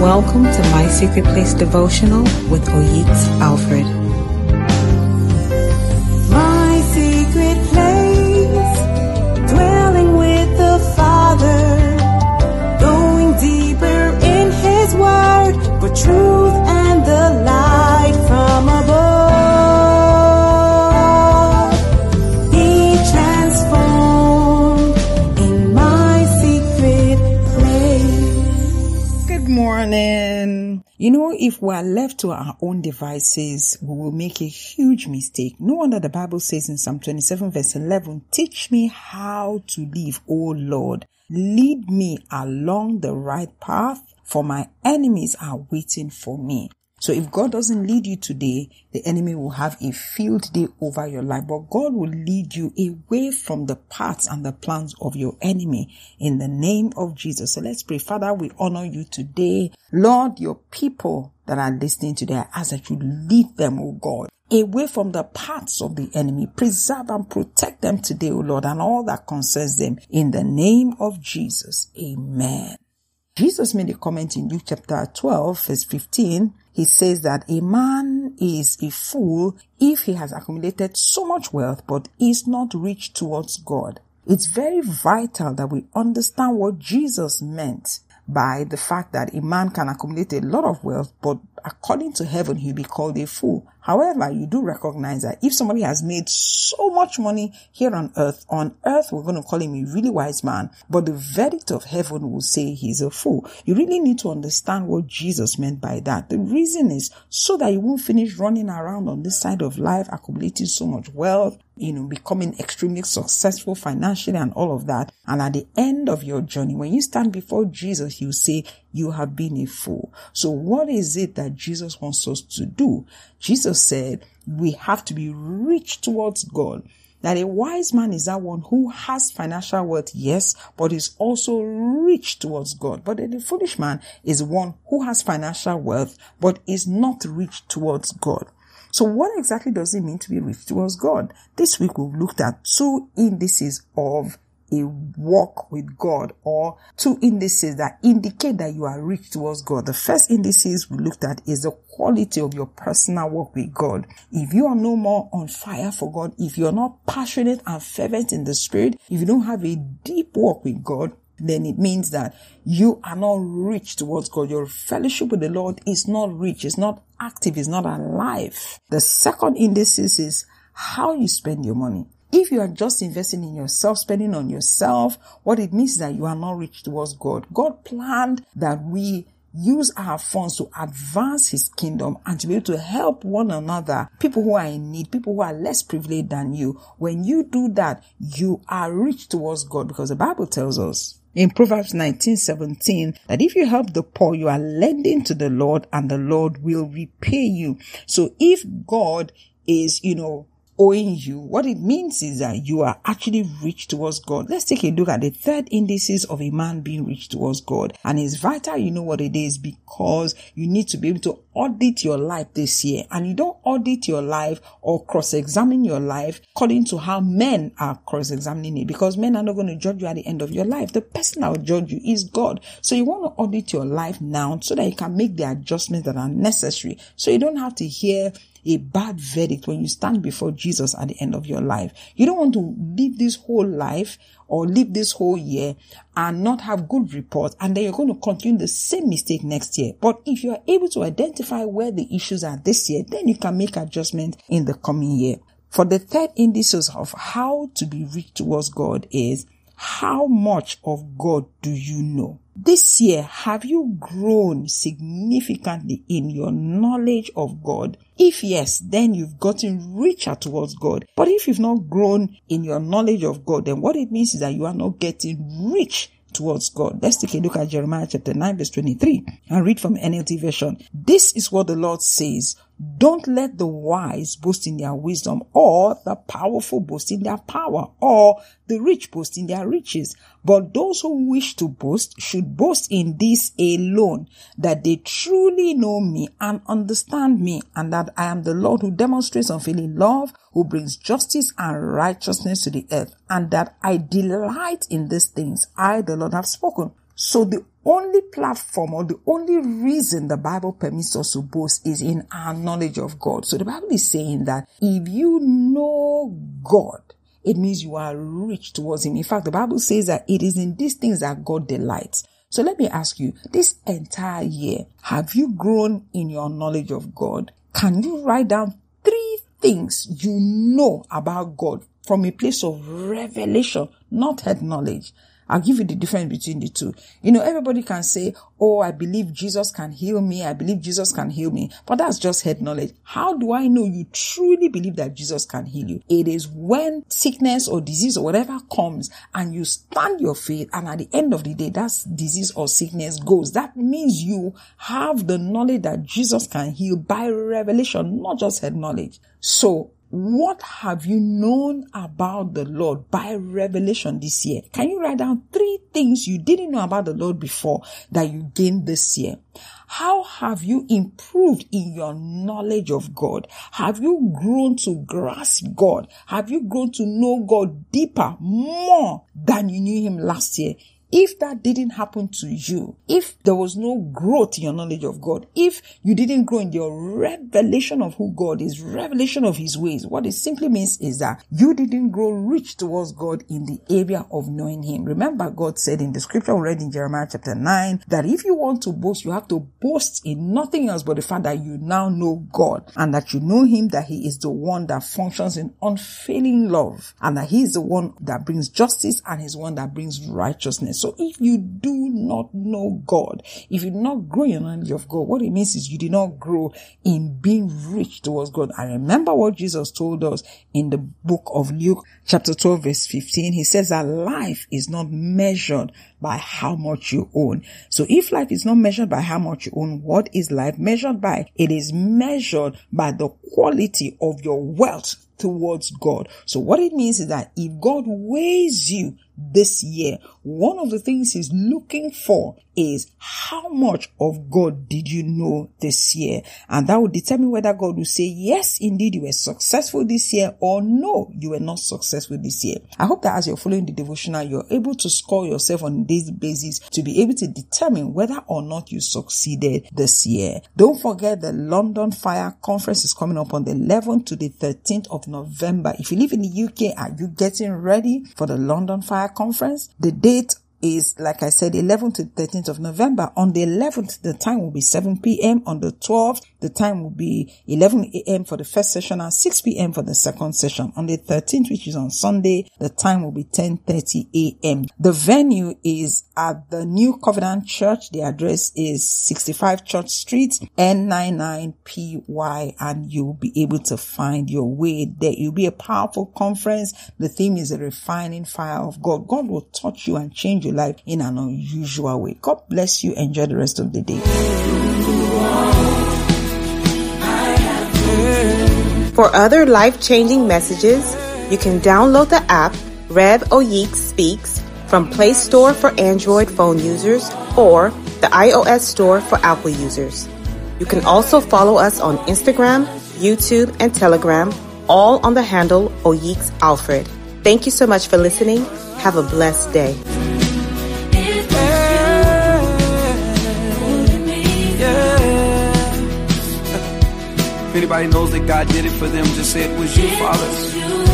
Welcome to My Secret Place Devotional with Oyiks Alfred. Morning. You know, if we are left to our own devices, we will make a huge mistake. No wonder the Bible says in Psalm 27 verse 11, teach me how to live, O Lord. Lead me along the right path, for my enemies are waiting for me. So if God doesn't lead you today, the enemy will have a field day over your life, but God will lead you away from the paths and the plans of your enemy in the name of Jesus. So let's pray. Father, we honor you today. Lord, your people that are listening today, I ask that you lead them, oh God away from the paths of the enemy. Preserve and protect them today, O Lord, and all that concerns them. In the name of Jesus. Amen. Jesus made a comment in Luke chapter 12, verse 15. He says that a man is a fool if he has accumulated so much wealth but is not rich towards God. It's very vital that we understand what Jesus meant by the fact that a man can accumulate a lot of wealth, but according to heaven, he'll be called a fool. However, you do recognize that if somebody has made so much money here on earth, on earth, we're going to call him a really wise man, but the verdict of heaven will say he's a fool. You really need to understand what Jesus meant by that. The reason is so that you won't finish running around on this side of life, accumulating so much wealth, you know, becoming extremely successful financially and all of that. And at the end of your journey, when you stand before Jesus, you say, you have been a fool. So what is it that Jesus wants us to do? Jesus said we have to be rich towards God. That a wise man is that one who has financial wealth, yes, but is also rich towards God. But the foolish man is one who has financial wealth, but is not rich towards God. So what exactly does it mean to be rich towards God? This week we've looked at two indices of a walk with God or two indices that indicate that you are rich towards God. The first indices we looked at is the quality of your personal walk with God. If you are no more on fire for God, if you're not passionate and fervent in the spirit, if you don't have a deep walk with God, then it means that you are not rich towards God. Your fellowship with the Lord is not rich, it's not active, it's not alive. The second indices is how you spend your money. If you are just investing in yourself, spending on yourself, what it means is that you are not rich towards God. God planned that we use our funds to advance his kingdom and to be able to help one another, people who are in need, people who are less privileged than you. When you do that, you are rich towards God because the Bible tells us in Proverbs 19:17 that if you help the poor, you are lending to the Lord and the Lord will repay you. So if God is, you know, owing you, what it means is that you are actually rich towards God. Let's take a look at the third indices of a man being rich towards God. And it's vital you know what it is because you need to be able to audit your life this year. And you don't audit your life or cross-examine your life according to how men are cross-examining it because men are not going to judge you at the end of your life. The person that will judge you is God. So you want to audit your life now so that you can make the adjustments that are necessary. So you don't have to hear a bad verdict when you stand before Jesus at the end of your life. You don't want to live this whole life or live this whole year and not have good report and then you're going to continue the same mistake next year. But if you are able to identify where the issues are this year, then you can make adjustment in the coming year. For the third indices of how to be rich towards God is how much of God do you know? This year, have you grown significantly in your knowledge of God? If yes, then you've gotten richer towards God. But if you've not grown in your knowledge of God, then what it means is that you are not getting rich towards God. Let's take a look at Jeremiah chapter 9 verse 23 and read from NLT version. This is what the Lord says. Don't let the wise boast in their wisdom or the powerful boast in their power or the rich boast in their riches. But those who wish to boast should boast in this alone, that they truly know me and understand me and that I am the Lord who demonstrates unfailing love, who brings justice and righteousness to the earth and that I delight in these things. I, the Lord, have spoken. So the only platform or the only reason the Bible permits us to boast is in our knowledge of God. So the Bible is saying that if you know God, it means you are rich towards Him. In fact, the Bible says that it is in these things that God delights. So let me ask you, this entire year, have you grown in your knowledge of God? Can you write down three things you know about God from a place of revelation, not head knowledge? I'll give you the difference between the two. You know, everybody can say, Oh, I believe Jesus can heal me. I believe Jesus can heal me. But that's just head knowledge. How do I know you truly believe that Jesus can heal you? It is when sickness or disease or whatever comes and you stand your faith and at the end of the day, that disease or sickness goes. That means you have the knowledge that Jesus can heal by revelation, not just head knowledge. So what have you known about the Lord by revelation this year? Can you write down three things you didn't know about the Lord before that you gained this year? How have you improved in your knowledge of God? Have you grown to grasp God? Have you grown to know God deeper, more than you knew Him last year? If that didn't happen to you, if there was no growth in your knowledge of God, if you didn't grow in your revelation of who God is, revelation of his ways, what it simply means is that you didn't grow rich towards God in the area of knowing him. Remember, God said in the scripture we read in Jeremiah chapter 9 that if you want to boast, you have to boast in nothing else but the fact that you now know God and that you know him, that he is the one that functions in unfailing love and that he is the one that brings justice and he's one that brings righteousness. So if you do not know God, if you do not grow in the knowledge of God, what it means is you did not grow in being rich towards God. I remember what Jesus told us in the book of Luke chapter 12 verse 15. He says that life is not measured by how much you own. So if life is not measured by how much you own, what is life measured by? It is measured by the quality of your wealth towards God. So what it means is that if God weighs you this year, one of the things he's looking for is how much of God did you know this year? And that will determine whether God will say, yes, indeed, you were successful this year or no, you were not successful this year. I hope that as you're following the devotional, you're able to score yourself on daily basis to be able to determine whether or not you succeeded this year. Don't forget the London Fire Conference is coming up on the 11th to the 13th of November. If you live in the UK, are you getting ready for the London Fire Conference? The date is, like I said, 11th to 13th of November. On the 11th, the time will be 7 p.m. On the 12th, the time will be 11 a.m. for the first session and 6 p.m. for the second session. On the 13th, which is on Sunday, the time will be 10.30 a.m. The venue is at the New Covenant Church. The address is 65 Church Street, N99PY, and you'll be able to find your way there. It'll be a powerful conference. The theme is a refining fire of God. God will touch you and change your life in an unusual way. God bless you. Enjoy the rest of the day. For other life changing messages, you can download the app Rev Oyiks Speaks from Play Store for Android phone users or the iOS Store for Apple users. You can also follow us on Instagram, YouTube, and Telegram, all on the handle Oyiks Alfred. Thank you so much for listening. Have a blessed day. Anybody knows that God did it for them, just say it was you, Father.